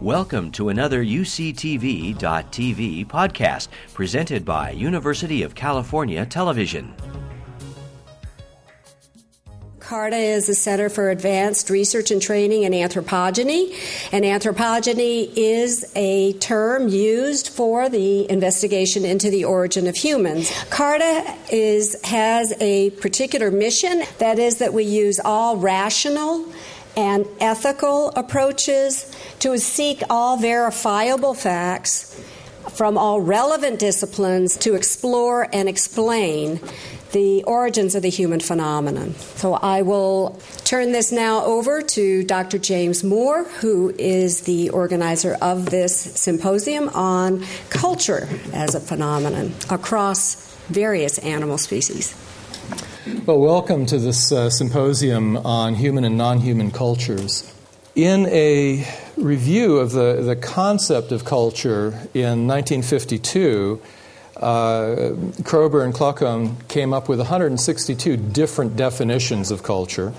Welcome to another UCTV.tv podcast presented by University of California Television. CARTA is the Center for Advanced Research and Training in Anthropogeny, and anthropogeny is a term used for the investigation into the origin of humans. CARTA is has a particular mission that is that we use all rational and ethical approaches to seek all verifiable facts from all relevant disciplines to explore and explain the origins of the human phenomenon. So I will turn this now over to Dr. James Moore, who is the organizer of this symposium on culture as a phenomenon across various animal species. Well, welcome to this uh, symposium on human and non human cultures. In a review of the, the concept of culture in 1952, uh, Kroeber and Kluckhohn came up with 162 different definitions of culture.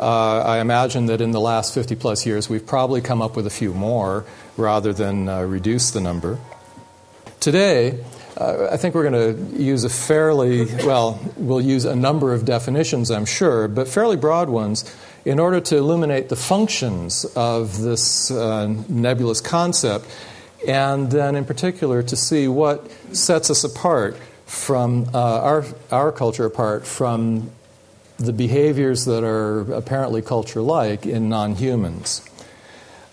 Uh, I imagine that in the last 50 plus years, we've probably come up with a few more rather than uh, reduce the number. Today, uh, I think we're going to use a fairly, well, we'll use a number of definitions, I'm sure, but fairly broad ones in order to illuminate the functions of this uh, nebulous concept, and then in particular to see what sets us apart from uh, our, our culture apart from the behaviors that are apparently culture like in non humans.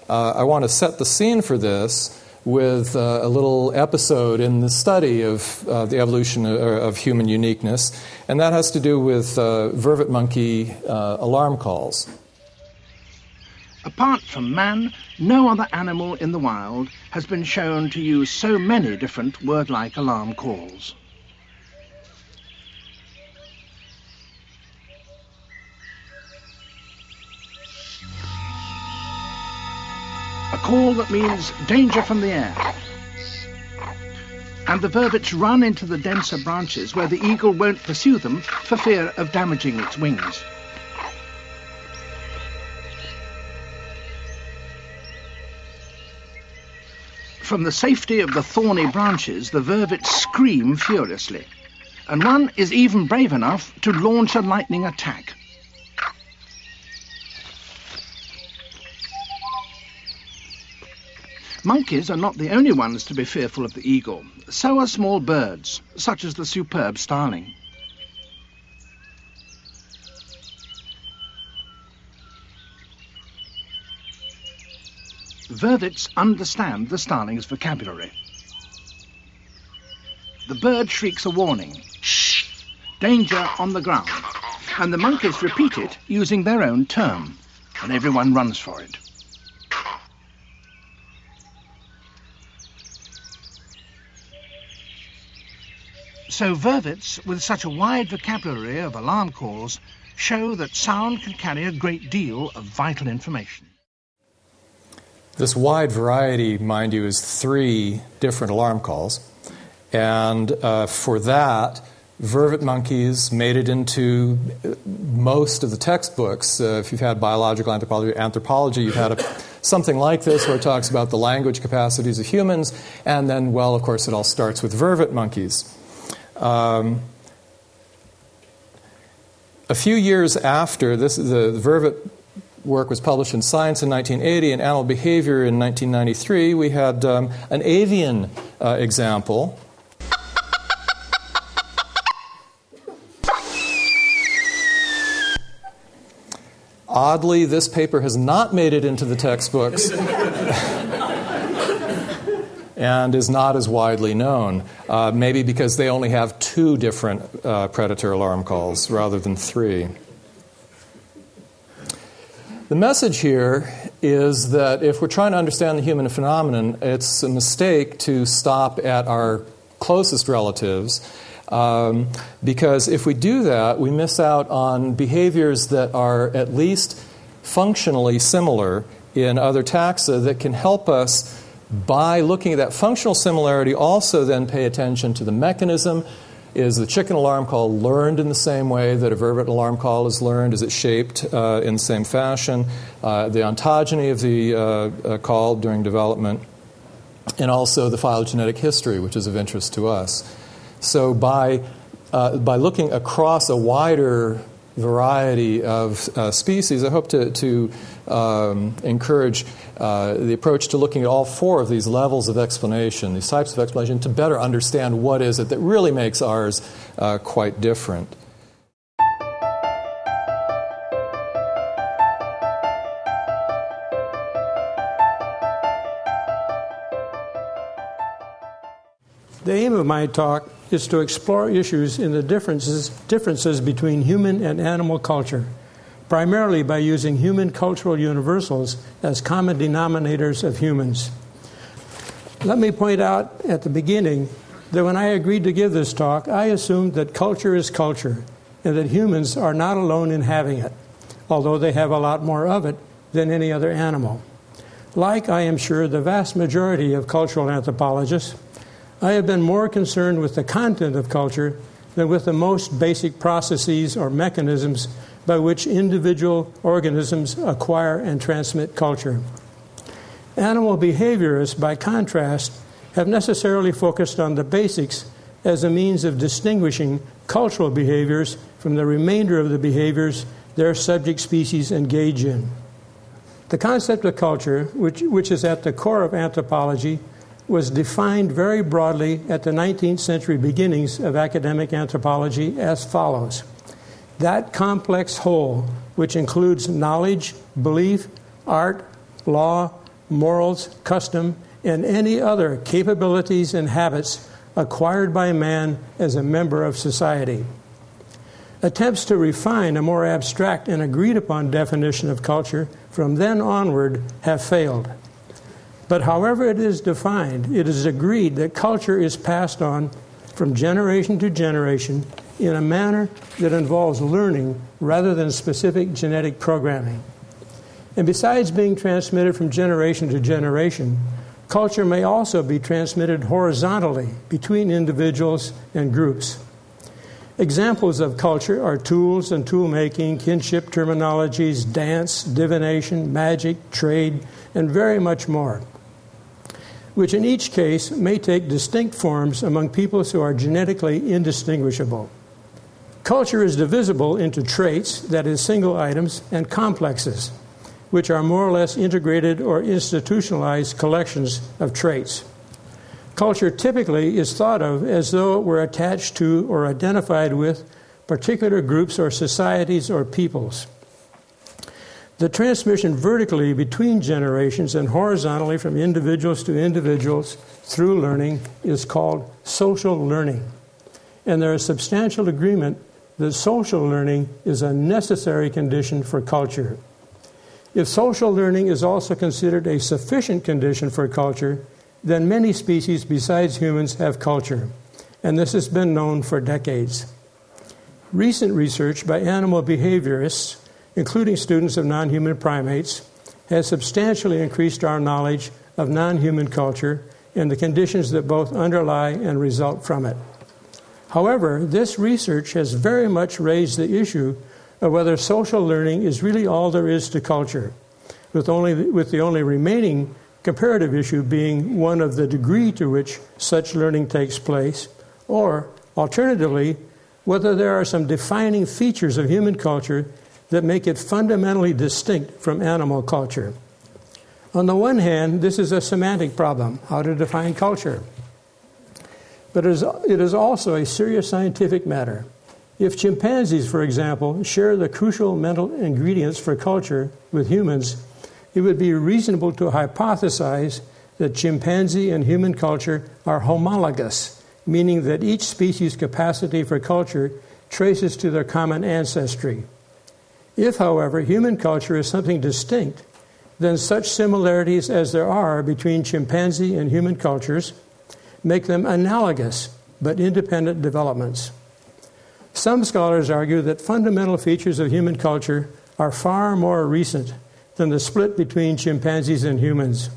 Uh, I want to set the scene for this with uh, a little episode in the study of uh, the evolution of, of, human uniqueness, and that has to do with uh, vervet monkey uh, alarm calls. Apart from man, no other animal in the wild has been shown to use so many different word-like alarm calls. Call that means danger from the air. And the vervets run into the denser branches where the eagle won't pursue them for fear of damaging its wings. From the safety of the thorny branches, the vervets scream furiously, and one is even brave enough to launch a lightning attack. Monkeys are not the only ones to be fearful of the eagle. So are small birds, such as the superb starling. Vervets understand the starling's vocabulary. The bird shrieks a warning, shh, danger on the ground, and the monkeys repeat it using their own term, and everyone runs for it. So vervets, with such a wide vocabulary of alarm calls, show that sound can carry a great deal of vital information. This wide variety, mind you, is three different alarm calls. And uh, for that, vervet monkeys made it into most of the textbooks. Uh, if you've had biological anthropology, anthropology you've had a, something like this where it talks about the language capacities of humans. And then, well, of course, it all starts with vervet monkeys. Um, a few years after this, the, the Vervet work was published in Science in 1980 and Animal Behavior in 1993, we had um, an avian uh, example. Oddly, this paper has not made it into the textbooks. and is not as widely known. Uh, maybe because they only have two different uh, predator alarm calls rather than three. The message here is that if we're trying to understand the human phenomenon, it's a mistake to stop at our closest relatives. Um, because if we do that, we miss out on behaviors that are at least functionally similar in other taxa that can help us by looking at that functional similarity, also then pay attention to the mechanism is the chicken alarm call learned in the same way that a vervet alarm call is learned? Is it shaped uh, in the same fashion? Uh, the ontogeny of the uh, uh, call during development, and also the phylogenetic history, which is of interest to us. So, by, uh, by looking across a wider variety of uh, species, I hope to, to um, encourage uh, the approach to looking at all four of these levels of explanation, these types of explanation, to better understand what is it that really makes ours uh, quite different. The aim of my talk is to explore issues in the differences, differences between human and animal culture, primarily by using human cultural universals as common denominators of humans. Let me point out at the beginning that when I agreed to give this talk, I assumed that culture is culture and that humans are not alone in having it, although they have a lot more of it than any other animal. Like, I am sure, the vast majority of cultural anthropologists, I have been more concerned with the content of culture than with the most basic processes or mechanisms by which individual organisms acquire and transmit culture. Animal behaviorists, by contrast, have necessarily focused on the basics as a means of distinguishing cultural behaviors from the remainder of the behaviors their subject species engage in. The concept of culture, which, which is at the core of anthropology, was defined very broadly at the 19th century beginnings of academic anthropology as follows That complex whole, which includes knowledge, belief, art, law, morals, custom, and any other capabilities and habits acquired by man as a member of society. Attempts to refine a more abstract and agreed upon definition of culture from then onward have failed. But however it is defined, it is agreed that culture is passed on from generation to generation in a manner that involves learning rather than specific genetic programming. And besides being transmitted from generation to generation, culture may also be transmitted horizontally between individuals and groups. Examples of culture are tools and tool making, kinship terminologies, dance, divination, magic, trade, and very much more which in each case may take distinct forms among peoples who are genetically indistinguishable. Culture is divisible into traits, that is, single items, and complexes, which are more or less integrated or institutionalized collections of traits. Culture typically is thought of as though it were attached to or identified with particular groups or societies or peoples. The transmission vertically between generations and horizontally from individuals to individuals through learning is called social learning. And there is substantial agreement that social learning is a necessary condition for culture. If social learning is also considered a sufficient condition for culture, then many species besides humans have culture, and this has been known for decades. Recent research by animal behaviorists including students of non human primates, has substantially increased our knowledge of non human culture and the conditions that both underlie and result from it. However, this research has very much raised the issue of whether social learning is really all there is to culture, with, only, with the only remaining comparative issue being one of the degree to which such learning takes place, or, alternatively, whether there are some defining features of human culture that make it fundamentally distinct from animal culture. On the one hand, this is a semantic problem how to define culture. But it is, also a serious scientific matter. If chimpanzees, for example, share the crucial mental ingredients for culture with humans, it would be reasonable to hypothesize that chimpanzee and human culture are homologous, meaning that each species' capacity for culture traces to their common ancestry. If, however, human culture is something distinct, then such similarities as there are between chimpanzee and human cultures make them analogous but independent developments. Some scholars argue that fundamental features of human culture are far more recent than the split between chimpanzees and humans.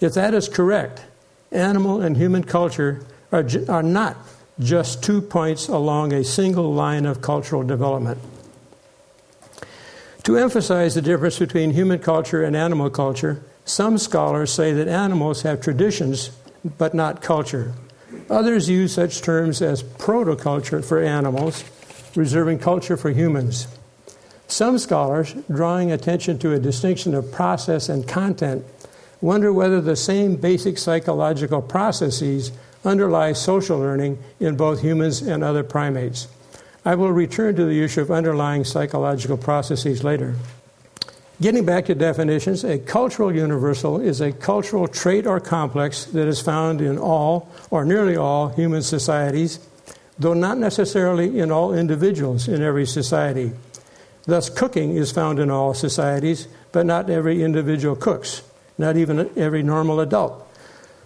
If that is correct, animal and human culture are, are not just two points along a single line of cultural development. To emphasize the difference between human culture and animal culture, some scholars say that animals have traditions but not culture. Others use such terms as protoculture for animals, reserving culture for humans. Some scholars, drawing attention to a distinction of process and content, wonder whether the same basic psychological processes underlie social learning in both humans and other primates. I will return to the issue of underlying psychological processes later. Getting back to definitions, a cultural universal is a cultural trait or complex that is found in all or nearly all human societies, though not necessarily in all individuals in every society. Thus, cooking is found in all societies, but not every individual cooks, not even every normal adult.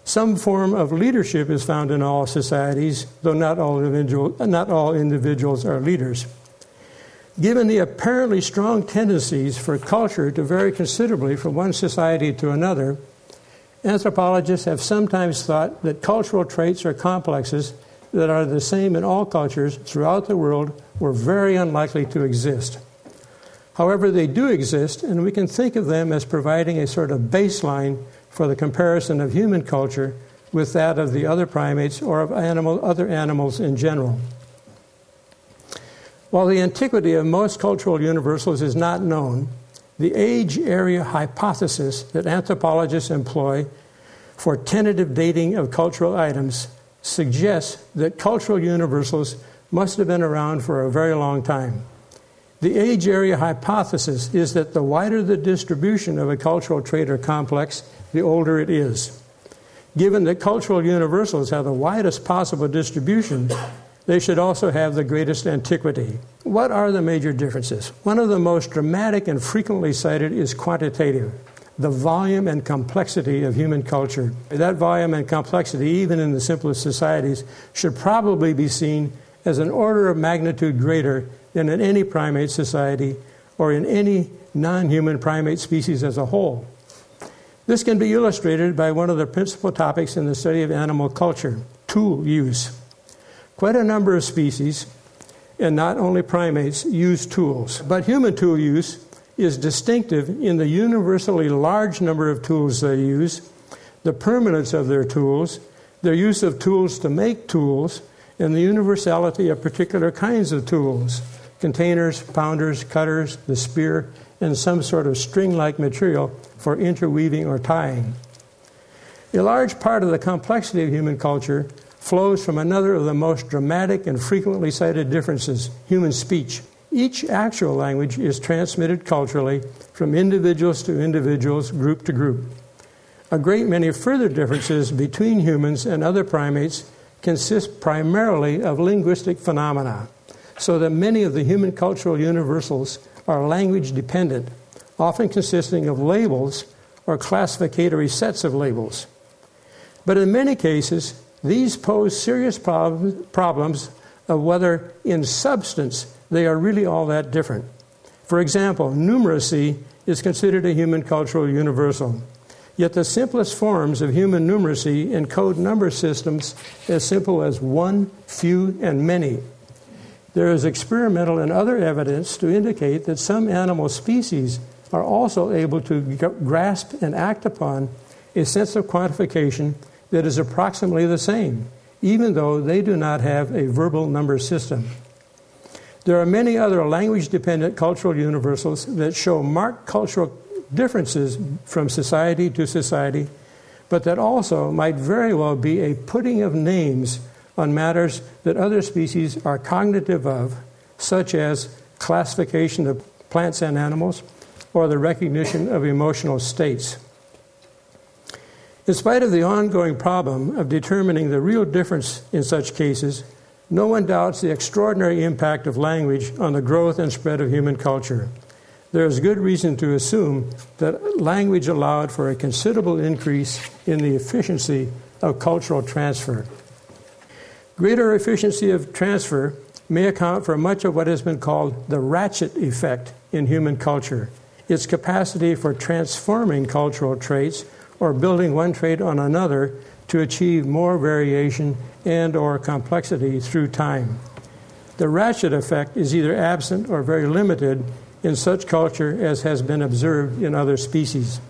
Some form of leadership is found in all societies, though not all, individual, not all individuals are leaders. Given the apparently strong tendencies for culture to vary considerably from one society to another, anthropologists have sometimes thought that cultural traits or complexes that are the same in all cultures throughout the world were very unlikely to exist. However, they do exist, and we can think of them as providing a sort of baseline for the comparison of human culture with that of the other primates or of animal, other animals in general. While the antiquity of most cultural universals is not known, the age area hypothesis that anthropologists employ for tentative dating of cultural items suggests that cultural universals must have been around for a very long time. The age area hypothesis is that the wider the distribution of a cultural trait or complex, the older it is. Given that cultural universals have the widest possible distribution, they should also have the greatest antiquity. What are the major differences? One of the most dramatic and frequently cited is quantitative the volume and complexity of human culture. That volume and complexity, even in the simplest societies, should probably be seen as an order of magnitude greater than in any primate society or in any non human primate species as a whole. This can be illustrated by one of the principal topics in the study of animal culture tool use. Quite a number of species, and not only primates, use tools. But human tool use is distinctive in the universally large number of tools they use, the permanence of their tools, their use of tools to make tools, and the universality of particular kinds of tools containers, pounders, cutters, the spear, and some sort of string like material for interweaving or tying. A large part of the complexity of human culture flows from another of the most dramatic and frequently cited differences human speech. Each actual language is transmitted culturally from individuals to individuals, group to group. A great many further differences between humans and other primates consist primarily of linguistic phenomena, so that many of the human cultural universals are language dependent, often consisting of labels or classificatory sets of labels. But in many cases, these pose serious prob- problems of whether, in substance, they are really all that different. For example, numeracy is considered a human cultural universal. Yet the simplest forms of human numeracy encode number systems as simple as one, few, and many. There is experimental and other evidence to indicate that some animal species are also able to grasp and act upon a sense of quantification that is approximately the same, even though they do not have a verbal number system. There are many other language dependent cultural universals that show marked cultural differences from society to society, but that also might very well be a putting of names on matters that other species are cognitive of, such as classification of plants and animals or the recognition of emotional states. In spite of the ongoing problem of determining the real difference in such cases, no one doubts the extraordinary impact of language on the growth and spread of human culture. There is good reason to assume that language allowed for a considerable increase in the efficiency of cultural transfer. Greater efficiency of transfer may account for much of what has been called the ratchet effect in human culture, its capacity for transforming cultural traits or building one trait on another to achieve more variation and or complexity through time. The ratchet effect is either absent or very limited in such culture as has been observed in other species.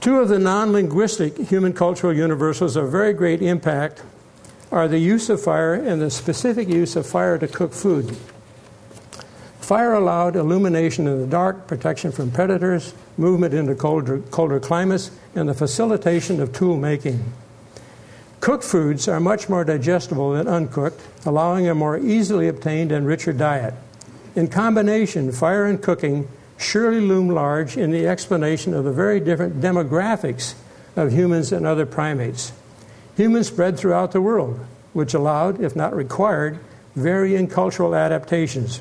Two of the non linguistic human cultural universals of very great impact are the use of fire and the specific use of fire to cook food. Fire allowed illumination in the dark, protection from predators, movement into colder, colder climates, and the facilitation of tool making. Cooked foods are much more digestible than uncooked, allowing a more easily obtained and richer diet. In combination, fire and cooking surely loom large in the explanation of the very different demographics of humans and other primates. Humans spread throughout the world, which allowed, if not required, varying cultural adaptations.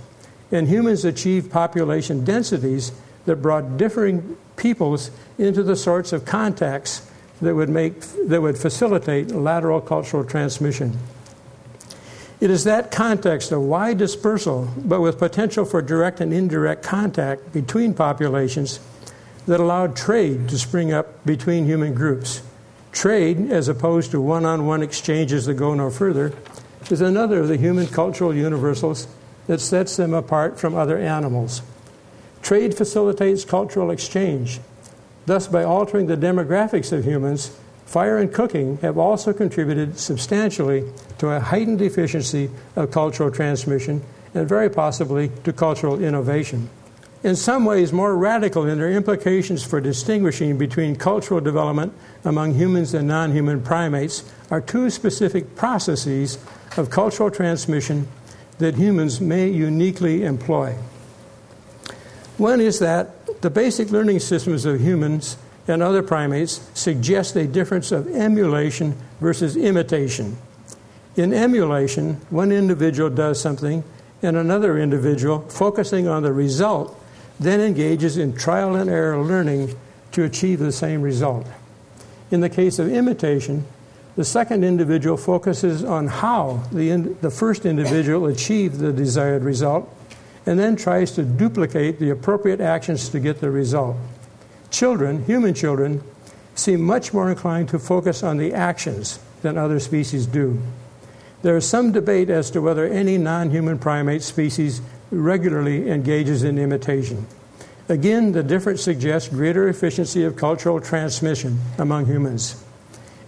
And humans achieved population densities that brought differing peoples into the sorts of contacts that would, make, that would facilitate lateral cultural transmission. It is that context of wide dispersal, but with potential for direct and indirect contact between populations, that allowed trade to spring up between human groups. Trade, as opposed to one on one exchanges that go no further, is another of the human cultural universals that sets them apart from other animals. Trade facilitates cultural exchange. Thus, by altering the demographics of humans, fire and cooking have also contributed substantially to a heightened efficiency of cultural transmission and very possibly to cultural innovation. In some ways, more radical in their implications for distinguishing between cultural development among humans and non human primates are two specific processes of cultural transmission that humans may uniquely employ. One is that the basic learning systems of humans and other primates suggest a difference of emulation versus imitation. In emulation, one individual does something, and another individual, focusing on the result, then engages in trial and error learning to achieve the same result. In the case of imitation, the second individual focuses on how the, in, the first individual achieved the desired result and then tries to duplicate the appropriate actions to get the result. Children, human children, seem much more inclined to focus on the actions than other species do. There is some debate as to whether any non human primate species regularly engages in imitation. Again, the difference suggests greater efficiency of cultural transmission among humans.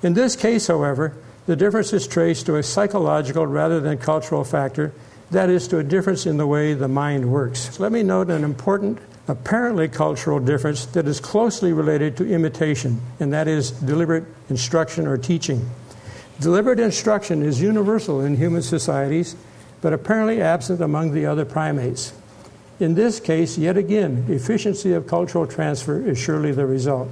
In this case, however, the difference is traced to a psychological rather than cultural factor, that is, to a difference in the way the mind works. Let me note an important, apparently cultural difference that is closely related to imitation, and that is deliberate instruction or teaching. Deliberate instruction is universal in human societies, but apparently absent among the other primates. In this case, yet again, efficiency of cultural transfer is surely the result.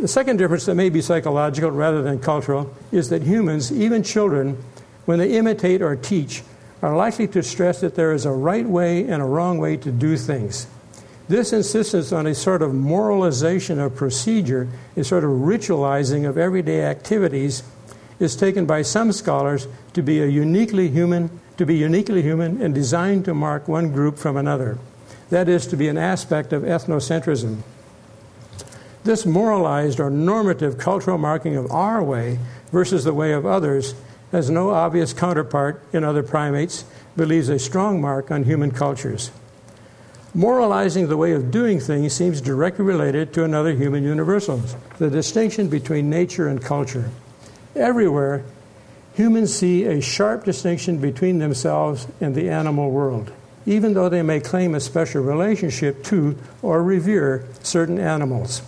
The second difference that may be psychological rather than cultural is that humans, even children, when they imitate or teach, are likely to stress that there is a right way and a wrong way to do things. This insistence on a sort of moralization of procedure, a sort of ritualizing of everyday activities, is taken by some scholars to be a uniquely human, to be uniquely human and designed to mark one group from another. That is to be an aspect of ethnocentrism. This moralized or normative cultural marking of our way versus the way of others has no obvious counterpart in other primates, but leaves a strong mark on human cultures. Moralizing the way of doing things seems directly related to another human universal the distinction between nature and culture. Everywhere, humans see a sharp distinction between themselves and the animal world, even though they may claim a special relationship to or revere certain animals.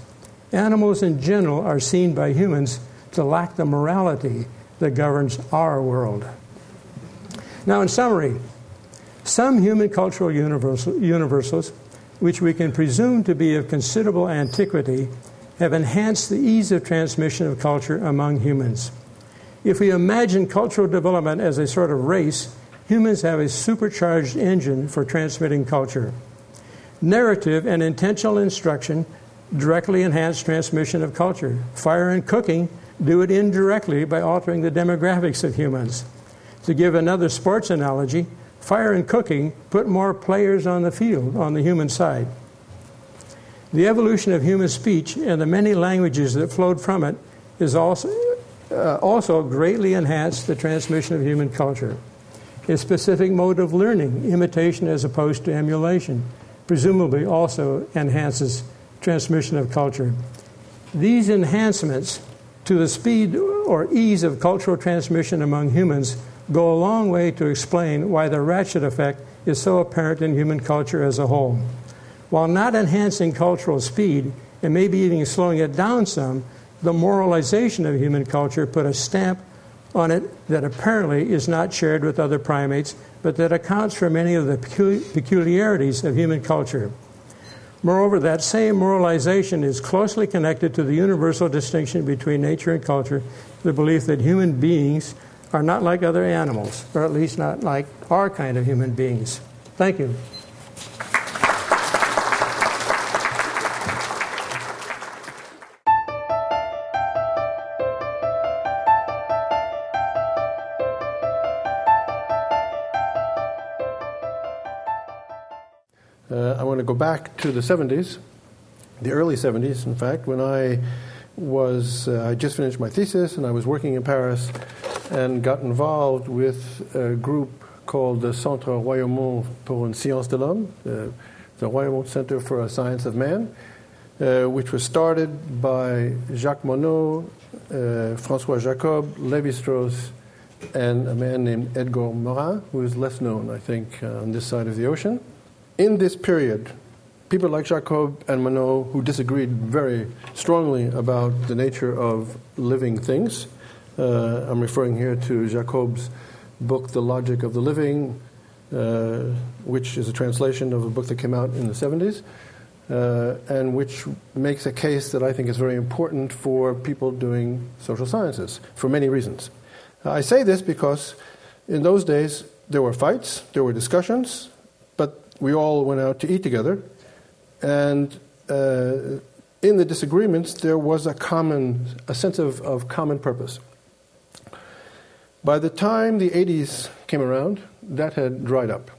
Animals in general are seen by humans to lack the morality that governs our world. Now, in summary, some human cultural universals, which we can presume to be of considerable antiquity, have enhanced the ease of transmission of culture among humans. If we imagine cultural development as a sort of race, humans have a supercharged engine for transmitting culture. Narrative and intentional instruction directly enhance transmission of culture. Fire and cooking do it indirectly by altering the demographics of humans. To give another sports analogy, fire and cooking put more players on the field on the human side. The evolution of human speech and the many languages that flowed from it is also, uh, also greatly enhanced the transmission of human culture. A specific mode of learning, imitation as opposed to emulation, presumably also enhances transmission of culture. These enhancements to the speed or ease of cultural transmission among humans go a long way to explain why the ratchet effect is so apparent in human culture as a whole. While not enhancing cultural speed, and maybe even slowing it down some, the moralization of human culture put a stamp on it that apparently is not shared with other primates, but that accounts for many of the peculiarities of human culture. Moreover, that same moralization is closely connected to the universal distinction between nature and culture, the belief that human beings are not like other animals, or at least not like our kind of human beings. Thank you. Go back to the 70s, the early 70s, in fact, when I was, uh, I just finished my thesis and I was working in Paris and got involved with a group called the Centre Royaumont pour une science de l'homme, uh, the Royaumont Center for a Science of Man, uh, which was started by Jacques Monod, uh, Francois Jacob, Levi Strauss, and a man named Edgar Morin, who is less known, I think, uh, on this side of the ocean. In this period, people like Jacob and Monod, who disagreed very strongly about the nature of living things, uh, I'm referring here to Jacob's book, The Logic of the Living, uh, which is a translation of a book that came out in the 70s, uh, and which makes a case that I think is very important for people doing social sciences for many reasons. I say this because in those days there were fights, there were discussions, but we all went out to eat together, and uh, in the disagreements there was a common, a sense of, of common purpose. By the time the 80s came around, that had dried up.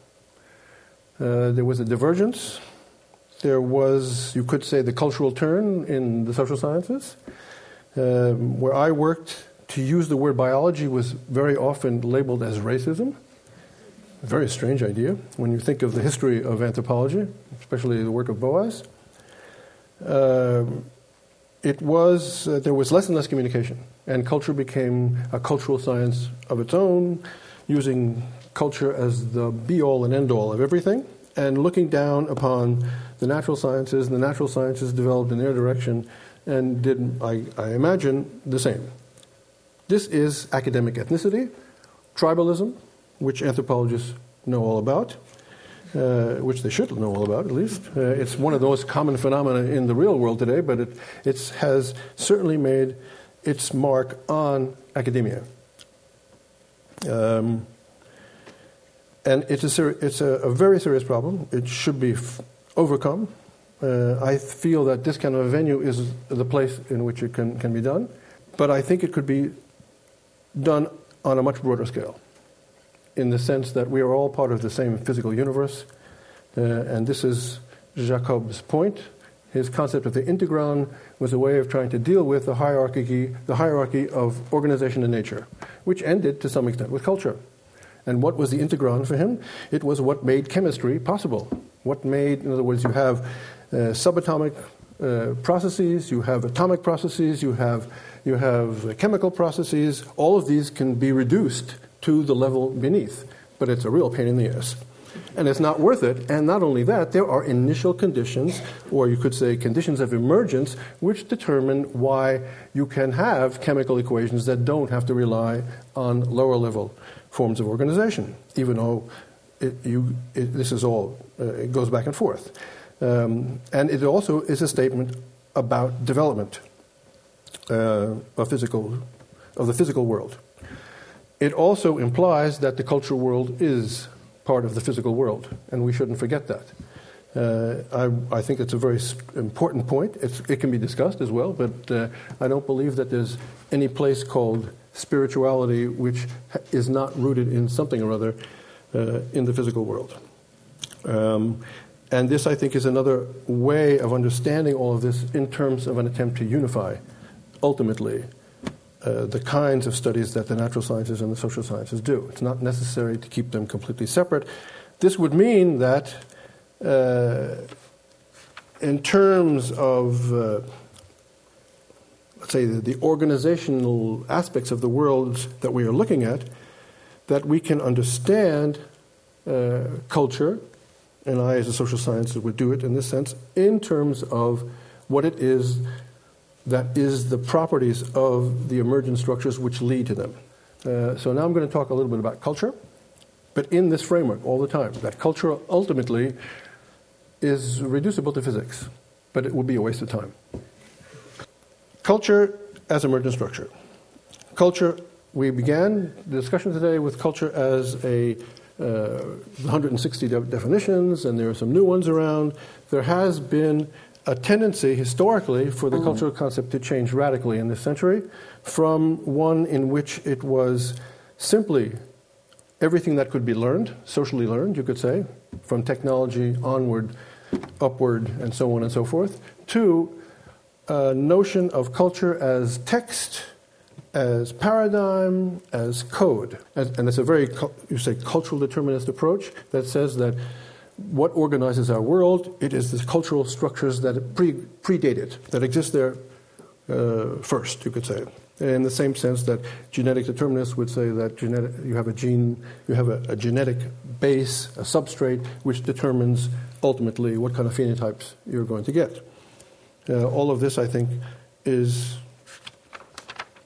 Uh, there was a divergence. There was, you could say, the cultural turn in the social sciences. Um, where I worked, to use the word biology was very often labeled as racism. Very strange idea when you think of the history of anthropology, especially the work of Boas. Um, it was, uh, there was less and less communication, and culture became a cultural science of its own, using culture as the be all and end all of everything, and looking down upon the natural sciences, and the natural sciences developed in their direction and did, I, I imagine, the same. This is academic ethnicity, tribalism, which anthropologists know all about, uh, which they should know all about at least. Uh, it's one of the most common phenomena in the real world today, but it it's, has certainly made its mark on academia. Um, and it's, a, ser- it's a, a, very serious problem. It should be overcome. Uh, I feel that this kind of a venue is the place in which it can, can be done, but I think it could be done on a much broader scale in the sense that we are all part of the same physical universe. Uh, and this is Jacob's point. His concept of the integron was a way of trying to deal with the hierarchy, the hierarchy of organization in nature, which ended to some extent with culture. And what was the integron for him? It was what made chemistry possible. What made, in other words, you have uh, subatomic uh, processes, you have atomic processes, you have, you have chemical processes. All of these can be reduced to the level beneath. But it's a real pain in the ass. And it's not worth it. And not only that, there are initial conditions, or you could say conditions of emergence, which determine why you can have chemical equations that don't have to rely on lower level forms of organization, even though it, you, it, this is all, uh, it goes back and forth. Um, and it also is a statement about development uh, of, physical, of the physical world. It also implies that the cultural world is part of the physical world, and we shouldn't forget that. Uh, I, I, think it's a very important point. It's, it can be discussed as well, but uh, I don't believe that there's any place called spirituality which is not rooted in something or other uh, in the physical world. Um, and this, I think, is another way of understanding all of this in terms of an attempt to unify, ultimately, uh, the kinds of studies that the natural sciences and the social sciences do. It's not necessary to keep them completely separate. This would mean that, uh, in terms of, uh, let's say, the, the, organizational aspects of the world that we are looking at, that we can understand uh, culture, and I, as a social scientist, would do it in this sense, in terms of what it is that is the properties of the emergent structures which lead to them. Uh, so now I'm going to talk a little bit about culture, but in this framework all the time, that culture ultimately is reducible to physics, but it would be a waste of time. Culture as emergent structure. Culture, we began the discussion today with culture as a uh, 160 de- definitions, and there are some new ones around. There has been a tendency historically for the mm. cultural concept to change radically in this century from one in which it was simply everything that could be learned, socially learned, you could say, from technology onward, upward, and so on and so forth, to a notion of culture as text, as paradigm, as code. And, it's a very, you say, cultural determinist approach that says that what organizes our world. It is the cultural structures that pre- predate it, that exist there uh, first, you could say. In the same sense that genetic determinists would say that genetic, you have a gene, you have a, a genetic base, a substrate, which determines ultimately what kind of phenotypes you're going to get. Uh, all of this, I think, is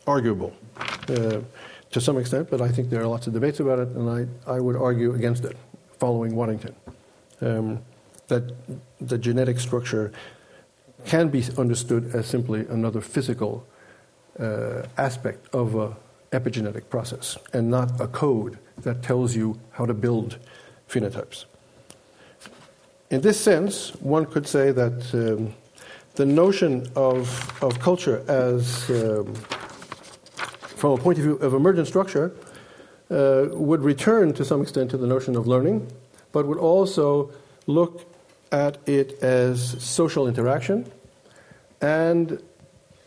arguable uh, to some extent, but I think there are lots of debates about it, and I, I would argue against it, following Waddington um, that the genetic structure can be understood as simply another physical uh, aspect of an epigenetic process and not a code that tells you how to build phenotypes. In this sense, one could say that um, the notion of, of culture as, um, from a point of view of emergent structure, uh, would return to some extent to the notion of learning but would also look at it as social interaction. And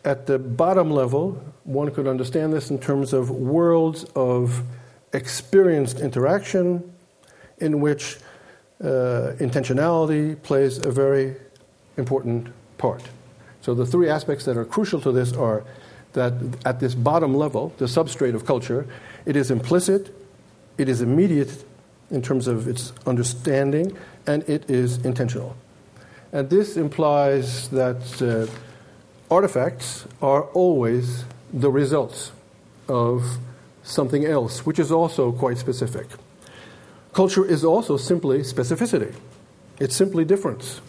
at the bottom level, one could understand this in terms of worlds of experienced interaction in which uh, intentionality plays a very important part. So, the three aspects that are crucial to this are that at this bottom level, the substrate of culture, it is implicit, it is immediate, in terms of its understanding, and it is intentional. And this implies that uh, artifacts are always the results of something else, which is also quite specific. Culture is also simply specificity, it's simply difference.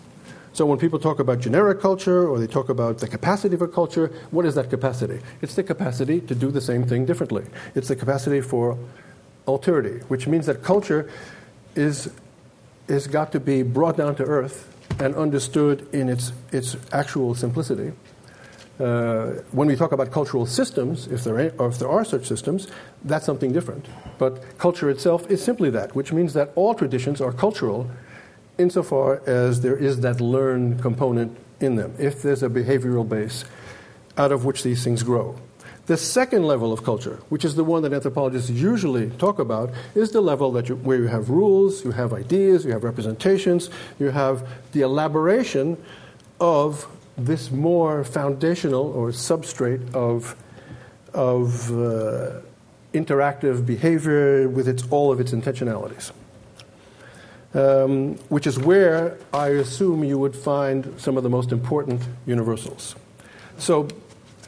So when people talk about generic culture or they talk about the capacity a culture, what is that capacity? It's the capacity to do the same thing differently. It's the capacity for alterity, which means that culture is, is got to be brought down to earth and understood in its, its actual simplicity. Uh, when we talk about cultural systems, if there, are, or if there are such systems, that's something different. But culture itself is simply that, which means that all traditions are cultural insofar as there is that learned component in them, if there's a behavioral base out of which these things grow. The second level of culture, which is the one that anthropologists usually talk about, is the level that you, where you have rules, you have ideas, you have representations, you have the elaboration of this more foundational or substrate of, of uh, interactive behavior with its, all of its intentionalities. Um, which is where I assume you would find some of the most important universals. So,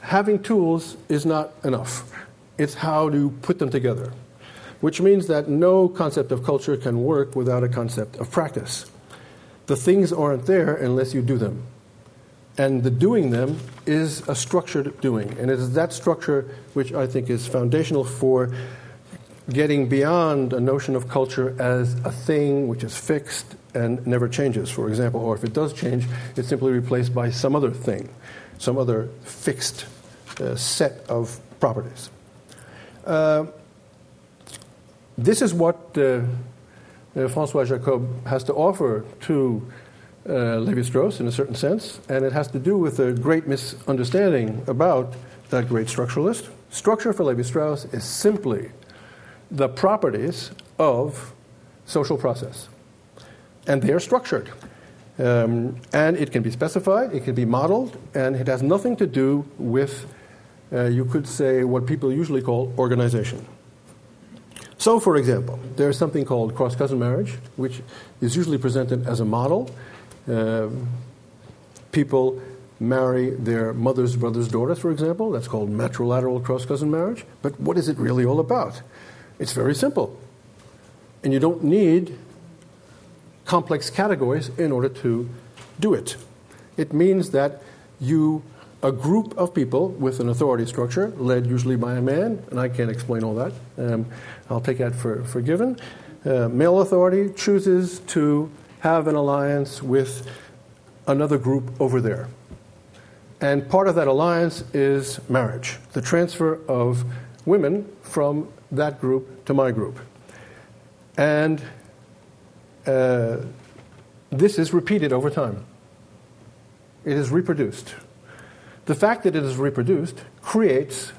having tools is not enough. It's how to put them together, which means that no concept of culture can work without a concept of practice. The things aren't there unless you do them. And the doing them is a structured doing. And it is that structure which I think is foundational for getting beyond a notion of culture as a thing which is fixed and never changes, for example, or if it does change, it's simply replaced by some other thing, some other fixed set of properties. Uh, this is what uh, Francois Jacob has to offer to Levi Strauss in a certain sense, and it has to do with a great misunderstanding about that great structuralist. Structure for Levi Strauss is simply the properties of social process. And they are structured. Um, and it can be specified, it can be modeled, and it has nothing to do with, uh, you could say, what people usually call organization. So, for example, there's something called cross cousin marriage, which is usually presented as a model. Um, people marry their mother's brother's daughter, for example. That's called matrilateral cross cousin marriage. But what is it really all about? It's very simple. And you don't need complex categories in order to do it. It means that you, a group of people with an authority structure, led usually by a man, and I can't explain all that, um, I'll take that for, for given. Uh, male authority chooses to have an alliance with another group over there. And part of that alliance is marriage, the transfer of women from that group to my group. And uh, this is repeated over time. It is reproduced. The fact that it is reproduced creates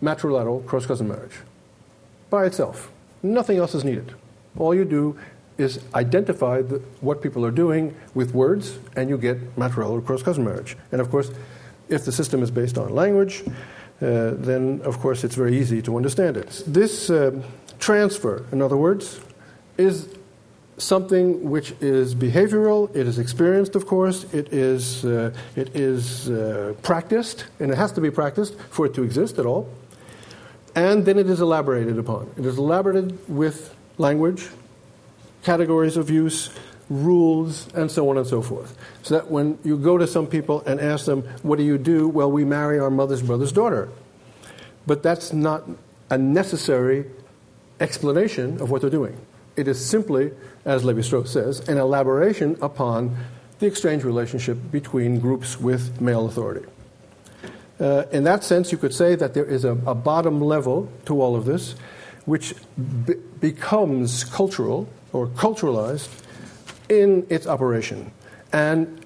matrilateral cross cousin marriage by itself. Nothing else is needed. All you do is identify the, what people are doing with words, and you get matrilateral cross cousin marriage. And of course, if the system is based on language, uh, then of course it's very easy to understand it. This uh, transfer, in other words, is something which is behavioral, it is experienced, of course, it is, uh, it is uh, practiced, and it has to be practiced for it to exist at all. And then it is elaborated upon. It is elaborated with language, categories of use, rules, and so on and so forth. So that when you go to some people and ask them, What do you do? Well, we marry our mother's brother's daughter. But that's not a necessary explanation of what they're doing. It is simply, as Levi Strauss says, an elaboration upon the exchange relationship between groups with male authority. Uh, in that sense, you could say that there is a, a bottom level to all of this, which be- becomes cultural or culturalized in its operation. And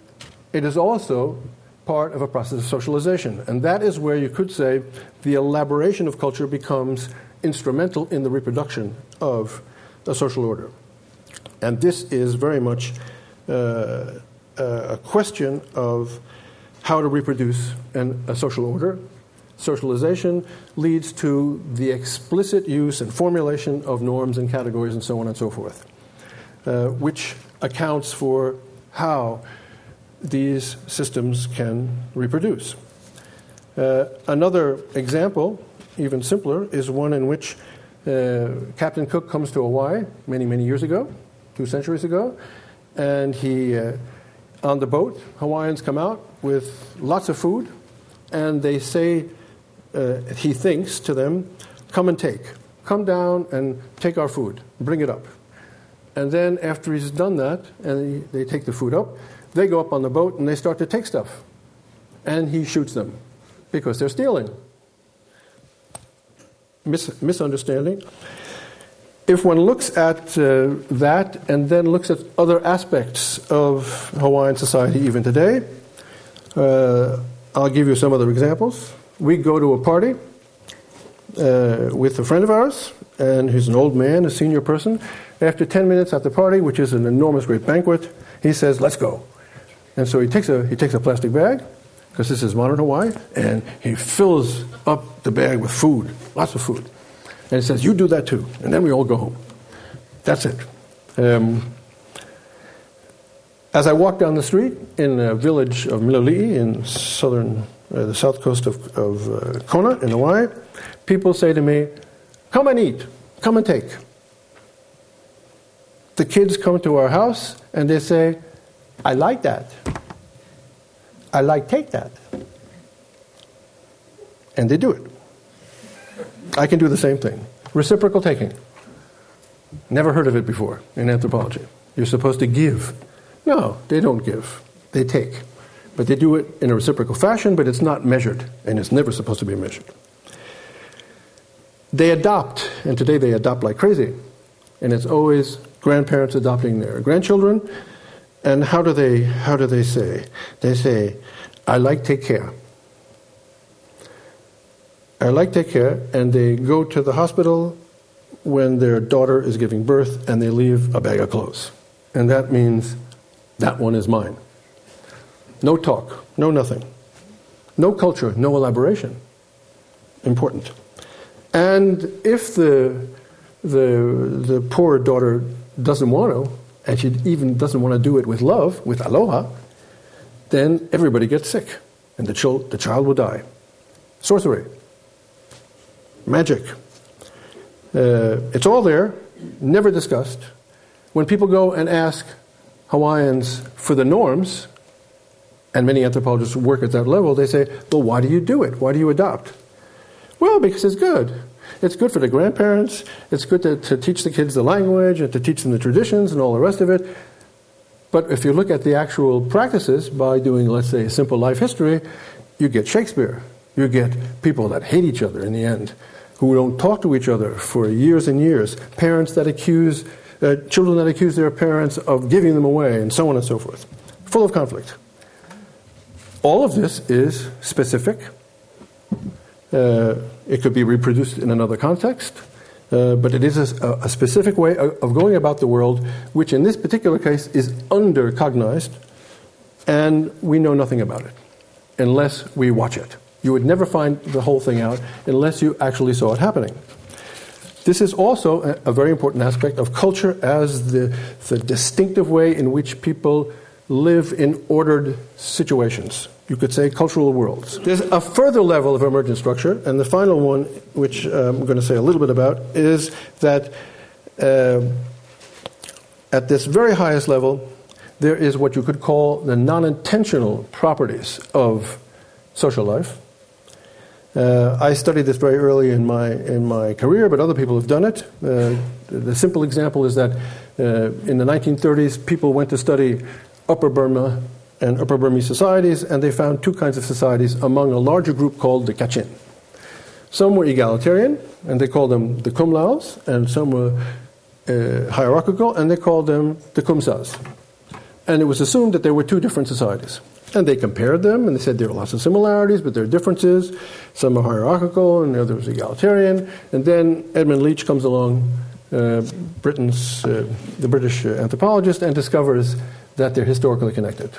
it is also part of a process of socialization. And that is where you could say the elaboration of culture becomes instrumental in the reproduction of a social order. And this is very much uh, a question of how to reproduce an, a social order. Socialization leads to the explicit use and formulation of norms and categories and so on and so forth, uh, which accounts for how these systems can reproduce. Uh, another example, even simpler, is one in which uh, Captain Cook comes to Hawaii many, many years ago, two centuries ago, and he, uh, on the boat, Hawaiians come out with lots of food, and they say, uh, he thinks to them, come and take. Come down and take our food, bring it up. And then after he's done that, and he, they take the food up, they go up on the boat and they start to take stuff. And he shoots them because they're stealing mis- misunderstanding. If one looks at uh, that and then looks at other aspects of Hawaiian society even today, uh, I'll give you some other examples. We go to a party uh, with a friend of ours, and he's an old man, a senior person. After 10 minutes at the party, which is an enormous great banquet, he says, Let's go. And so he takes a, he takes a plastic bag, because this is modern Hawaii, and he fills up the bag with food, lots of food. And he says, You do that too. And then we all go home. That's it. Um, as I walk down the street in a village of Miloli'i in southern, uh, the south coast of, of uh, Kona in Hawaii, people say to me, Come and eat, come and take. The kids come to our house and they say, I like that. I like take that. And they do it. I can do the same thing. Reciprocal taking. Never heard of it before in anthropology. You're supposed to give. No, they don't give. They take. But they do it in a reciprocal fashion, but it's not measured, and it's never supposed to be measured. They adopt, and today they adopt like crazy. And it's always grandparents adopting their grandchildren, and how do they how do they say? They say, I like take care. Are like take care, and they go to the hospital when their daughter is giving birth and they leave a bag of clothes. And that means that one is mine. No talk, no nothing. No culture, no elaboration. Important. And if the, the, the poor daughter doesn't want to, and she even doesn't want to do it with love, with aloha, then everybody gets sick, and the, chil- the child will die. Sorcery, magic. Uh, it's all there, never discussed. When people go and ask Hawaiians for the norms, and many anthropologists work at that level, they say, Well, why do you do it? Why do you adopt? Well, because it's good. It's good for the grandparents, it's good to, to teach the kids the language and to teach them the traditions and all the rest of it. But if you look at the actual practices by doing, let's say, a simple life history, you get Shakespeare. You get people that hate each other in the end, who don't talk to each other for years and years, parents that accuse, uh, children that accuse their parents of giving them away, and so on and so forth. Full of conflict. All of this is specific. Uh, it could be reproduced in another context, uh, but it is a, a, specific way of going about the world, which in this particular case is undercognized, and we know nothing about it unless we watch it. You would never find the whole thing out unless you actually saw it happening. This is also a, very important aspect of culture as the, the distinctive way in which people live in ordered situations. You could say cultural worlds. There's a further level of emergent structure, and the final one, which uh, I'm going to say a little bit about, is that uh, at this very highest level, there is what you could call the non intentional properties of social life. Uh, I studied this very early in my, in my career, but other people have done it. Uh, the simple example is that uh, in the 1930s, people went to study Upper Burma and Upper Burmese societies, and they found two kinds of societies among a larger group called the Kachin. Some were egalitarian, and they called them the Gumlaos, and some were uh, hierarchical, and they called them the Gumsas. And it was assumed that there were two different societies. And they compared them, and they said there are lots of similarities, but there are differences. Some are hierarchical, and the other others egalitarian. And then Edmund Leach comes along, uh, Britain's, uh, the British anthropologist, and discovers that they're historically connected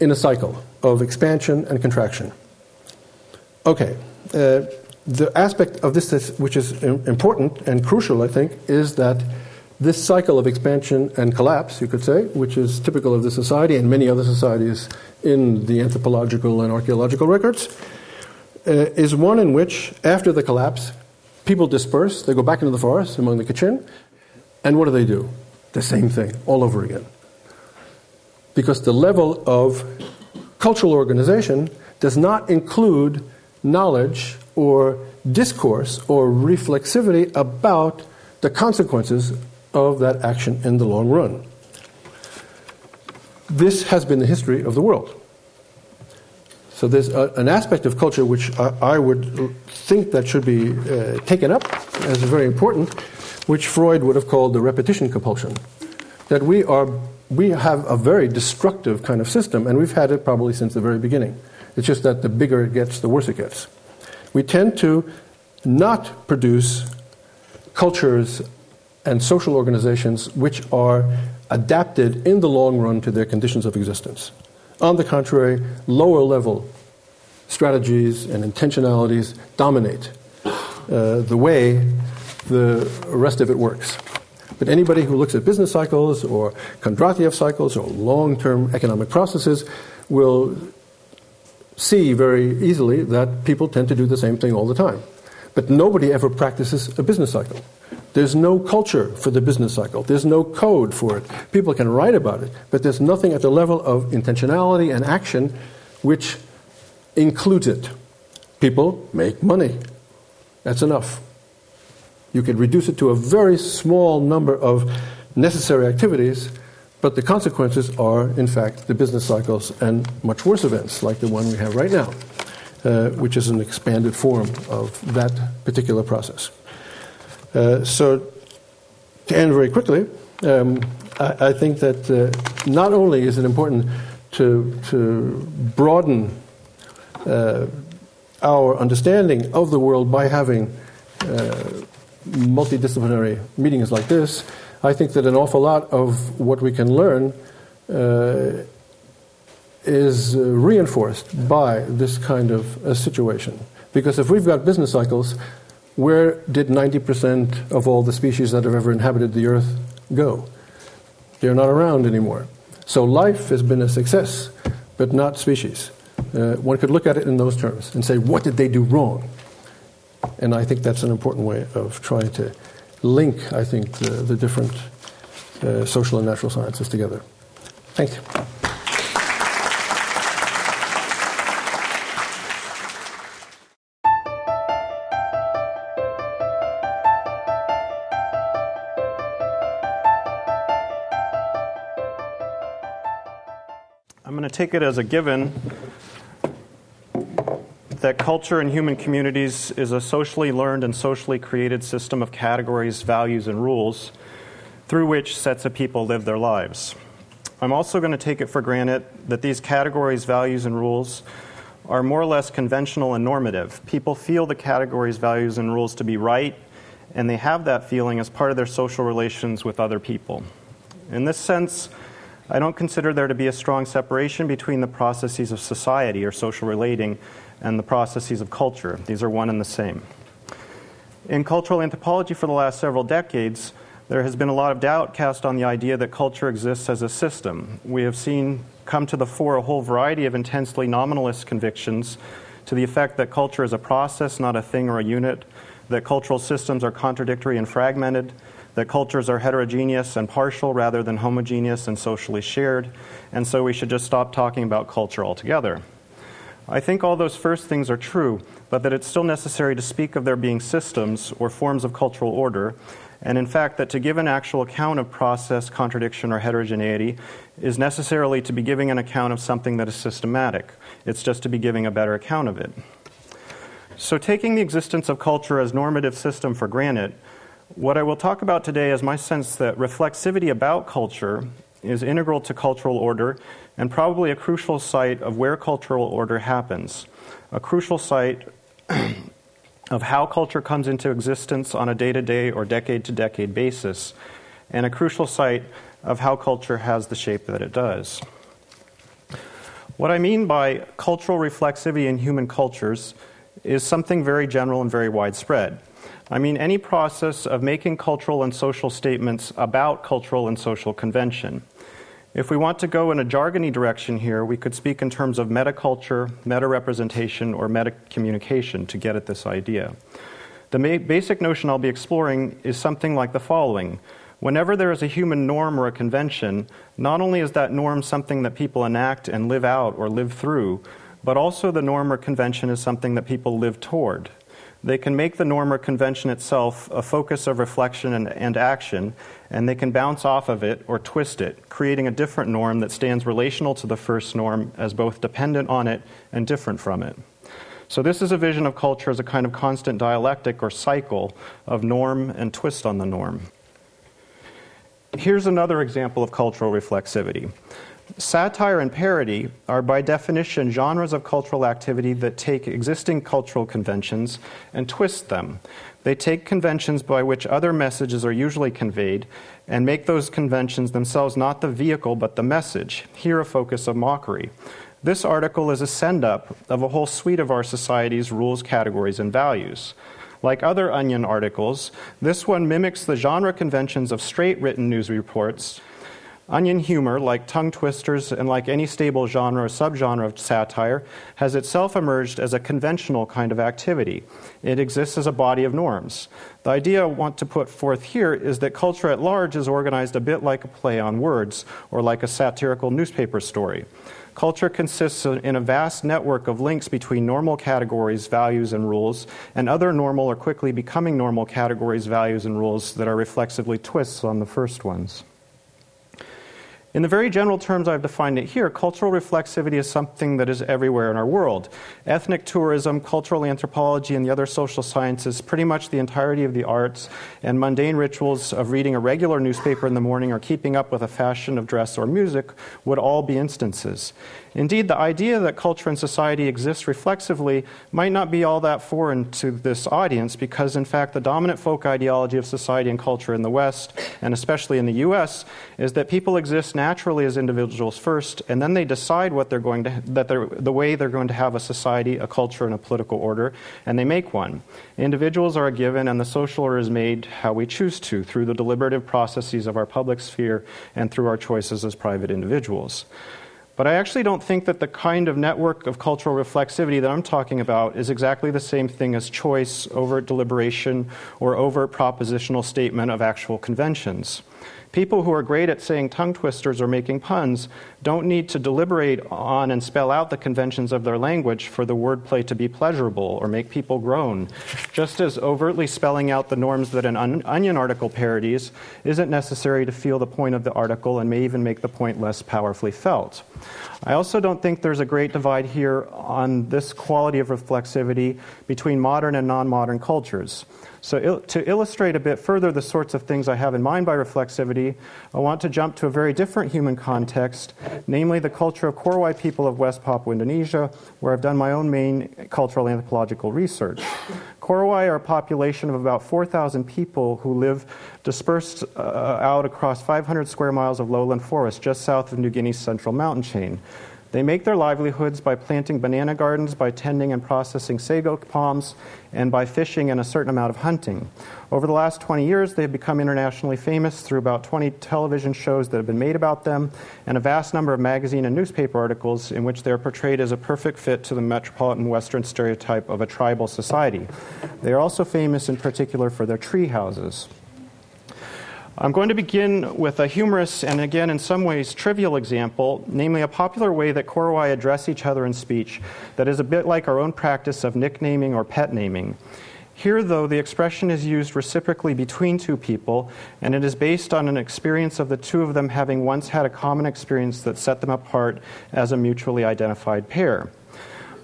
in a cycle of expansion and contraction. Okay, uh, the aspect of this which is important and crucial, I think, is that this cycle of expansion and collapse, you could say, which is typical of the society and many other societies in the anthropological and archaeological records, uh, is one in which, after the collapse, people disperse, they go back into the forest among the Kachin, and what do they do? The same thing all over again. Because the level of cultural organization does not include knowledge or discourse or reflexivity about the consequences of that action in the long run. This has been the history of the world. So there's a, an aspect of culture which I, I would think that should be uh, taken up as very important, which Freud would have called the repetition compulsion. That we are we have a very destructive kind of system, and we've had it probably since the very beginning. It's just that the bigger it gets, the worse it gets. We tend to not produce cultures and social organizations which are adapted in the long run to their conditions of existence. On the contrary, lower level strategies and intentionalities dominate uh, the way the rest of it works. But anybody who looks at business cycles or Kondratiev cycles or long term economic processes will see very easily that people tend to do the same thing all the time. But nobody ever practices a business cycle. There's no culture for the business cycle. There's no code for it. People can write about it, but there's nothing at the level of intentionality and action which includes it. People make money. That's enough. You could reduce it to a very small number of necessary activities, but the consequences are, in fact, the business cycles and much worse events like the one we have right now, uh, which is an expanded form of that particular process. Uh, so, to end very quickly, um, I, I, think that uh, not only is it important to, to broaden uh, our understanding of the world by having uh, multidisciplinary meetings like this, I think that an awful lot of what we can learn uh, is uh, reinforced by this kind of a situation. Because if we've got business cycles, where did 90% of all the species that have ever inhabited the earth go? They're not around anymore. So life has been a success, but not species. Uh, one could look at it in those terms and say, what did they do wrong? And I think that's an important way of trying to link, I think, the, the different uh, social and natural sciences together. Thank you. Take it as a given that culture in human communities is a socially learned and socially created system of categories, values, and rules through which sets of people live their lives. I'm also going to take it for granted that these categories, values, and rules are more or less conventional and normative. People feel the categories, values, and rules to be right, and they have that feeling as part of their social relations with other people. In this sense, I don't consider there to be a strong separation between the processes of society or social relating and the processes of culture. These are one and the same. In cultural anthropology for the last several decades, there has been a lot of doubt cast on the idea that culture exists as a system. We have seen come to the fore a whole variety of intensely nominalist convictions to the effect that culture is a process, not a thing or a unit, that cultural systems are contradictory and fragmented, that cultures are heterogeneous and partial rather than homogeneous and socially shared, and so we should just stop talking about culture altogether. I think all those first things are true, but that it's still necessary to speak of there being systems or forms of cultural order, and in fact, that to give an actual account of process, contradiction, or heterogeneity is necessarily to be giving an account of something that is systematic. It's just to be giving a better account of it. So, taking the existence of culture as normative system for granted, what I will talk about today is my sense that reflexivity about culture is integral to cultural order and probably a crucial site of where cultural order happens, a crucial site of how culture comes into existence on a day to day or decade to decade basis, and a crucial site of how culture has the shape that it does. What I mean by cultural reflexivity in human cultures is something very general and very widespread. I mean any process of making cultural and social statements about cultural and social convention. If we want to go in a jargony direction here, we could speak in terms of metaculture, meta representation, or meta communication to get at this idea. The ma- basic notion I'll be exploring is something like the following. Whenever there is a human norm or a convention, not only is that norm something that people enact and live out or live through, but also the norm or convention is something that people live toward. They can make the norm or convention itself a focus of reflection and, and, action, and they can bounce off of it or twist it, creating a different norm that stands relational to the first norm as both dependent on it and different from it. So, this is a vision of culture as a kind of constant dialectic or cycle of norm and twist on the norm. Here's another example of cultural reflexivity. Satire and parody are, by definition, genres of cultural activity that take existing cultural conventions and twist them. They take conventions by which other messages are usually conveyed and make those conventions themselves not the vehicle but the message, here a focus of mockery. This article is a send up of a whole suite of our society's rules, categories, and values. Like other Onion articles, this one mimics the genre conventions of straight written news reports Onion humor, like tongue twisters and like any stable genre or subgenre of satire, has itself emerged as a conventional kind of activity. It exists as a body of norms. The idea I want to put forth here is that culture at large is organized a bit like a play on words or like a satirical newspaper story. Culture consists in a vast network of links between normal categories, values, and rules, and other normal or quickly becoming normal categories, values, and rules that are reflexively twists on the first ones. In the very general terms I've defined it here, cultural reflexivity is something that is everywhere in our world. Ethnic tourism, cultural anthropology, and the other social sciences, pretty much the entirety of the arts, and mundane rituals of reading a regular newspaper in the morning or keeping up with a fashion of dress or music would all be instances. Indeed, the idea that culture and society exist reflexively might not be all that foreign to this audience because, in fact, the dominant folk ideology of society and culture in the West, and especially in the US, is that people exist naturally as individuals first, and then they decide what they're going to, that they're, the way they're going to have a society, a culture, and a political order, and they make one. Individuals are a given, and the social order is made how we choose to through the deliberative processes of our public sphere and through our choices as private individuals. But I actually don't think that the kind of network of cultural reflexivity that I'm talking about is exactly the same thing as choice, overt deliberation, or overt propositional statement of actual conventions. People who are great at saying tongue twisters or making puns don't need to deliberate on and spell out the conventions of their language for the wordplay to be pleasurable or make people groan. Just as overtly spelling out the norms that an Onion article parodies isn't necessary to feel the point of the article and may even make the point less powerfully felt. I also don't think there's a great divide here on this quality of reflexivity between modern and non modern cultures. So, il- to illustrate a bit further the sorts of things I have in mind by reflexivity, I want to jump to a very different human context, namely the culture of Korowai people of West Papua Indonesia, where I've done my own main cultural anthropological research. Korowai are a population of about 4,000 people who live dispersed uh, out across 500 square miles of lowland forest just south of New Guinea's central mountain chain. They make their livelihoods by planting banana gardens, by tending and processing sago palms, and by fishing and a certain amount of hunting. Over the last 20 years, they have become internationally famous through about 20 television shows that have been made about them and a vast number of magazine and newspaper articles in which they are portrayed as a perfect fit to the metropolitan Western stereotype of a tribal society. They are also famous in particular for their tree houses. I'm going to begin with a humorous and, again, in some ways, trivial example, namely a popular way that Korowai address each other in speech that is a bit like our own practice of nicknaming or pet naming. Here, though, the expression is used reciprocally between two people, and it is based on an experience of the two of them having once had a common experience that set them apart as a mutually identified pair.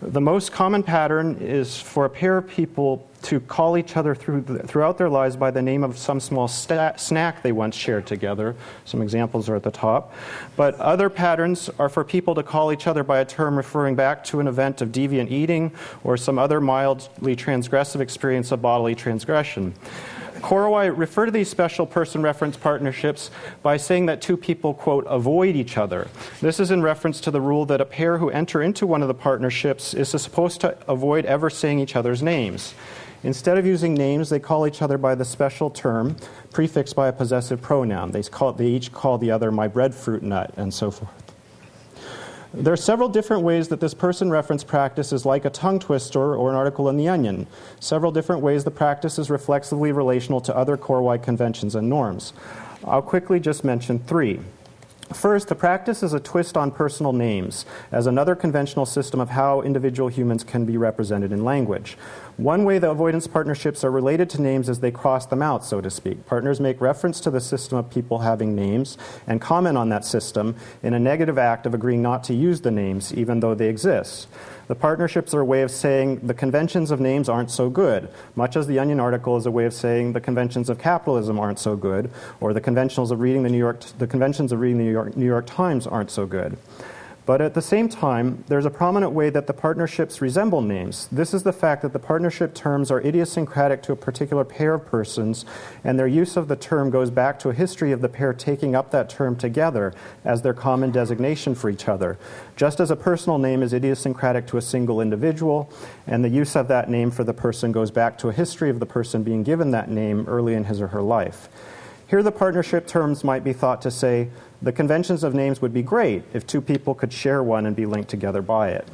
The most common pattern is for a pair of people to call each other through the, throughout their lives by the name of some small sta- snack they once shared together. Some examples are at the top. But other patterns are for people to call each other by a term referring back to an event of deviant eating or some other mildly transgressive experience of bodily transgression. Korowai refer to these special person reference partnerships by saying that two people, quote, avoid each other. This is in reference to the rule that a pair who enter into one of the partnerships is supposed to avoid ever saying each other's names. Instead of using names, they call each other by the special term prefixed by a possessive pronoun. They, call, they each call the other my breadfruit nut, and so forth. There are several different ways that this person reference practice is like a tongue twister or an article in The Onion. Several different ways the practice is reflexively relational to other Korowai conventions and norms. I'll quickly just mention three. First, the practice is a twist on personal names as another conventional system of how individual humans can be represented in language. One way the avoidance partnerships are related to names is they cross them out, so to speak. Partners make reference to the system of people having names and comment on that system in a negative act of agreeing not to use the names, even though they exist. The partnerships are a way of saying the conventions of names aren't so good, much as the Onion article is a way of saying the conventions of capitalism aren't so good, or the conventions of reading the New York, the conventions of reading the New York, New York Times aren't so good. But at the same time, there's a prominent way that the partnerships resemble names. This is the fact that the partnership terms are idiosyncratic to a particular pair of persons, and their use of the term goes back to a history of the pair taking up that term together as their common designation for each other. Just as a personal name is idiosyncratic to a single individual, and the use of that name for the person goes back to a history of the person being given that name early in his or her life. Here, the partnership terms might be thought to say, the conventions of names would be great if two people could share one and be linked together by it.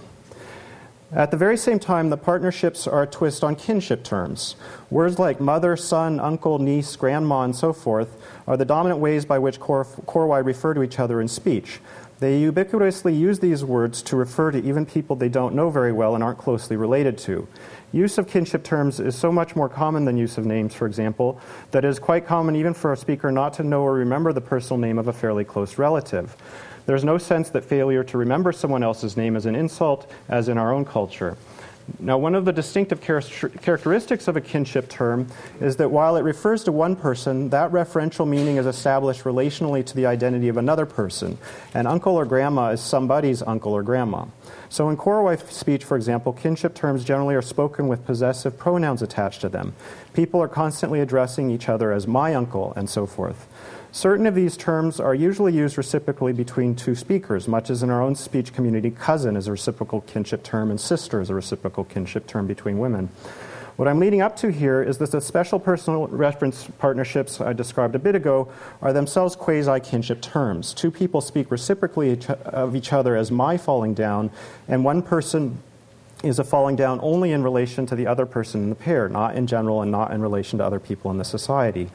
At the very same time, the partnerships are a twist on kinship terms. Words like mother, son, uncle, niece, grandma, and so forth are the dominant ways by which Korowai refer to each other in speech. They ubiquitously use these words to refer to even people they don't know very well and aren't closely related to. Use of kinship terms is so much more common than use of names, for example, that it is quite common even for a speaker not to know or remember the personal name of a fairly close relative. There's no sense that failure to remember someone else's name is an insult, as in our own culture. Now, one of the distinctive characteristics of a kinship term is that while it refers to one person, that referential meaning is established relationally to the identity of another person. And uncle or grandma is somebody's uncle or grandma. So in Korowai speech, for example, kinship terms generally are spoken with possessive pronouns attached to them. People are constantly addressing each other as my uncle and so forth. Certain of these terms are usually used reciprocally between two speakers, much as in our own speech community, cousin is a reciprocal kinship term and sister is a reciprocal kinship term between women. What I'm leading up to here is that the special personal reference partnerships I described a bit ago are themselves quasi kinship terms. Two people speak reciprocally of each other as my falling down, and one person is a falling down only in relation to the other person in the pair, not in general and not in relation to other people in the society.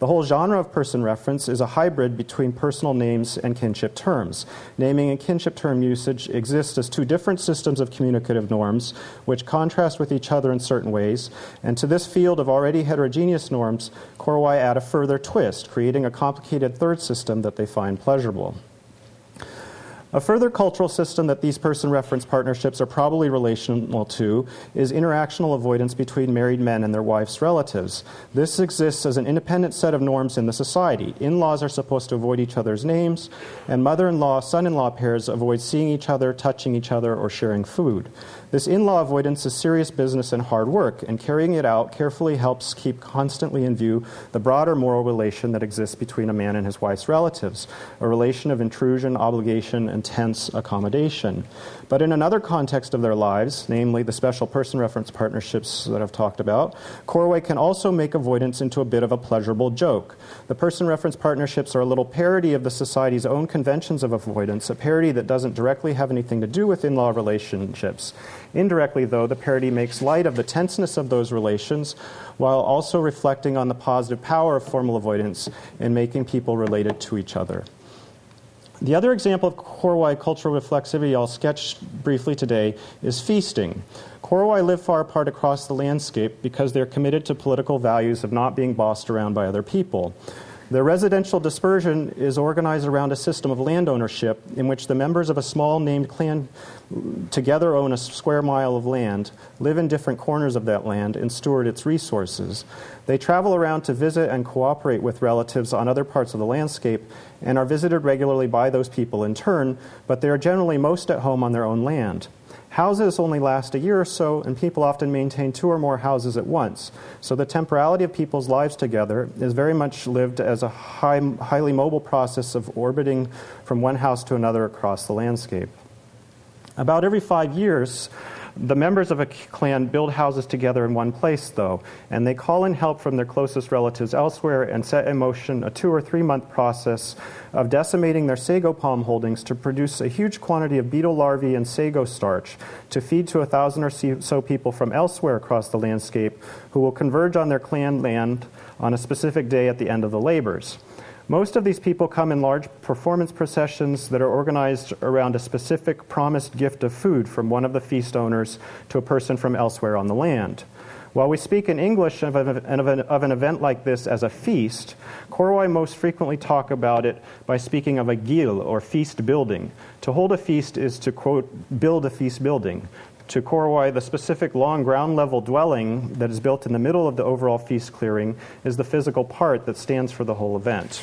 The whole genre of person reference is a hybrid between personal names and kinship terms. Naming and kinship term usage exist as two different systems of communicative norms, which contrast with each other in certain ways, and to this field of already heterogeneous norms, Korowai add a further twist, creating a complicated third system that they find pleasurable. A further cultural system that these person reference partnerships are probably relational to is interactional avoidance between married men and their wives' relatives. This exists as an independent set of norms in the society. In laws are supposed to avoid each other's names, and mother in law son in law pairs avoid seeing each other, touching each other, or sharing food. This in law avoidance is serious business and hard work, and carrying it out carefully helps keep constantly in view the broader moral relation that exists between a man and his wife's relatives a relation of intrusion, obligation, and tense accommodation. But in another context of their lives, namely the special person reference partnerships that I've talked about, Korowai can also make avoidance into a bit of a pleasurable joke. The person reference partnerships are a little parody of the society's own conventions of avoidance, a parody that doesn't directly have anything to do with in law relationships. Indirectly, though, the parody makes light of the tenseness of those relations while also reflecting on the positive power of formal avoidance in making people related to each other. The other example of Korowai cultural reflexivity I'll sketch briefly today is feasting. Korowai live far apart across the landscape because they're committed to political values of not being bossed around by other people. The residential dispersion is organized around a system of land ownership in which the members of a small named clan together own a square mile of land, live in different corners of that land, and steward its resources. They travel around to visit and cooperate with relatives on other parts of the landscape and are visited regularly by those people in turn, but they are generally most at home on their own land. Houses only last a year or so, and people often maintain two or more houses at once. So the temporality of people's lives together is very much lived as a high, highly mobile process of orbiting from one house to another across the landscape. About every five years, the members of a clan build houses together in one place, though, and they call in help from their closest relatives elsewhere and set in motion a two or three month process of decimating their sago palm holdings to produce a huge quantity of beetle larvae and sago starch to feed to a thousand or so people from elsewhere across the landscape who will converge on their clan land on a specific day at the end of the labors. Most of these people come in large performance processions that are organized around a specific promised gift of food from one of the feast owners to a person from elsewhere on the land. While we speak in English of an, of an, event like this as a feast, Korowai most frequently talk about it by speaking of a gil, or feast building. To hold a feast is to, quote, build a feast building. To Korowai, the specific long ground level dwelling that is built in the middle of the overall feast clearing is the physical part that stands for the whole event.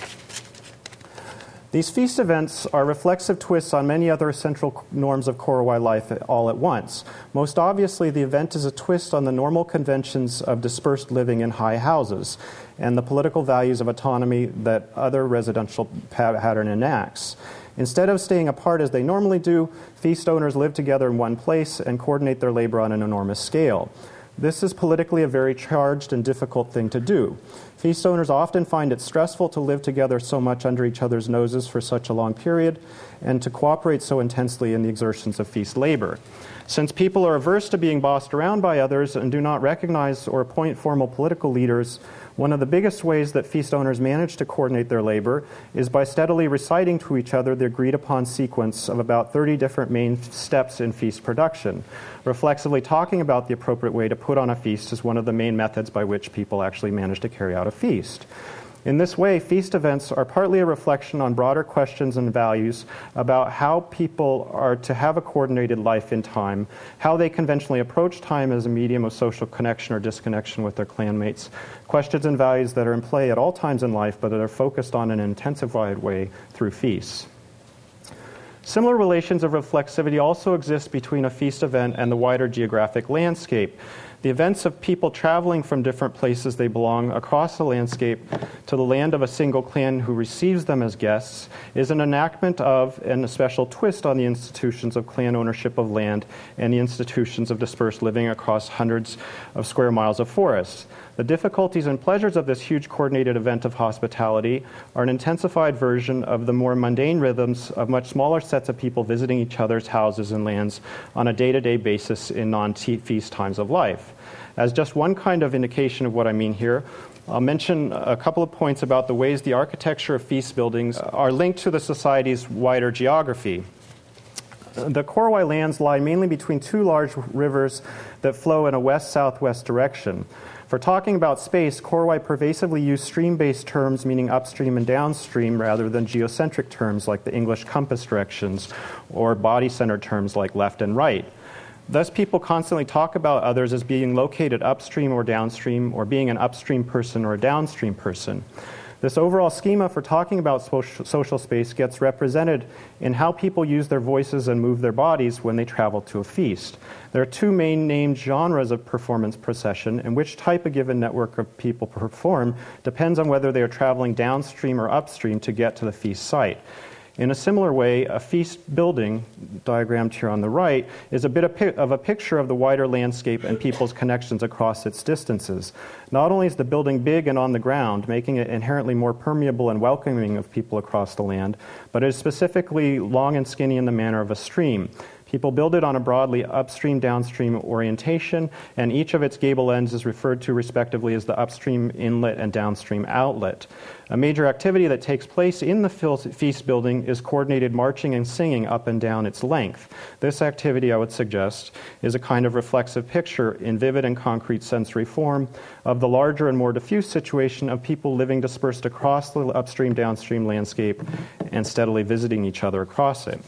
These feast events are reflexive twists on many other central norms of Korowai life all at once. Most obviously, the event is a twist on the normal conventions of dispersed living in high houses and the political values of autonomy that other residential pattern enacts. Instead of staying apart as they normally do, feast owners live together in one place and coordinate their labor on an enormous scale. This is politically a very charged and difficult thing to do. Feast owners often find it stressful to live together so much under each other's noses for such a long period and to cooperate so intensely in the exertions of feast labor. Since people are averse to being bossed around by others and do not recognize or appoint formal political leaders, one of the biggest ways that feast owners manage to coordinate their labor is by steadily reciting to each other the agreed upon sequence of about 30 different main steps in feast production. Reflexively talking about the appropriate way to put on a feast is one of the main methods by which people actually manage to carry out a feast. In this way, feast events are partly a reflection on broader questions and values about how people are to have a coordinated life in time, how they conventionally approach time as a medium of social connection or disconnection with their clanmates, questions and values that are in play at all times in life but that are focused on in an intensified way through feasts. Similar relations of reflexivity also exist between a feast event and the wider geographic landscape. The events of people traveling from different places they belong across the landscape to the land of a single clan who receives them as guests is an enactment of and a special twist on the institutions of clan ownership of land and the institutions of dispersed living across hundreds of square miles of forest. The difficulties and pleasures of this huge coordinated event of hospitality are an intensified version of the more mundane rhythms of much smaller sets of people visiting each other's houses and lands on a day to day basis in non feast times of life. As just one kind of indication of what I mean here, I'll mention a couple of points about the ways the architecture of feast buildings are linked to the society's wider geography. The Korowai lands lie mainly between two large rivers that flow in a west southwest direction. For talking about space, Korowai pervasively used stream based terms meaning upstream and downstream rather than geocentric terms like the English compass directions or body centered terms like left and right. Thus, people constantly talk about others as being located upstream or downstream, or being an upstream person or a downstream person. This overall schema for talking about social space gets represented in how people use their voices and move their bodies when they travel to a feast. There are two main named genres of performance procession, and which type a given network of people perform depends on whether they are traveling downstream or upstream to get to the feast site. In a similar way, a feast building, diagrammed here on the right, is a bit of a picture of the wider landscape and people's connections across its distances. Not only is the building big and on the ground, making it inherently more permeable and welcoming of people across the land, but it is specifically long and skinny in the manner of a stream. People build it on a broadly upstream downstream orientation, and each of its gable ends is referred to respectively as the upstream inlet and downstream outlet. A major activity that takes place in the feast building is coordinated marching and singing up and down its length. This activity, I would suggest, is a kind of reflexive picture in vivid and concrete sensory form of the larger and more diffuse situation of people living dispersed across the upstream downstream landscape and steadily visiting each other across it.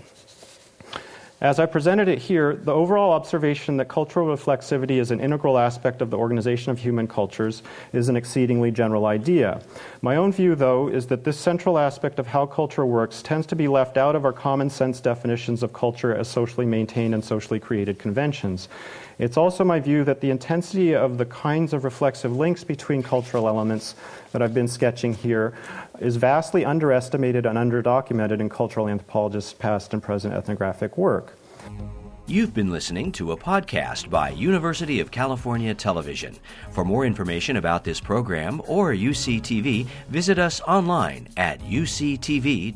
As I presented it here, the overall observation that cultural reflexivity is an integral aspect of the organization of human cultures is an exceedingly general idea. My own view, though, is that this central aspect of how culture works tends to be left out of our common sense definitions of culture as socially maintained and socially created conventions. It's also my view that the intensity of the kinds of reflexive links between cultural elements that I've been sketching here is vastly underestimated and underdocumented in cultural anthropologists' past and present ethnographic work. You've been listening to a podcast by University of California Television. For more information about this program or UCTV, visit us online at uctv.tv.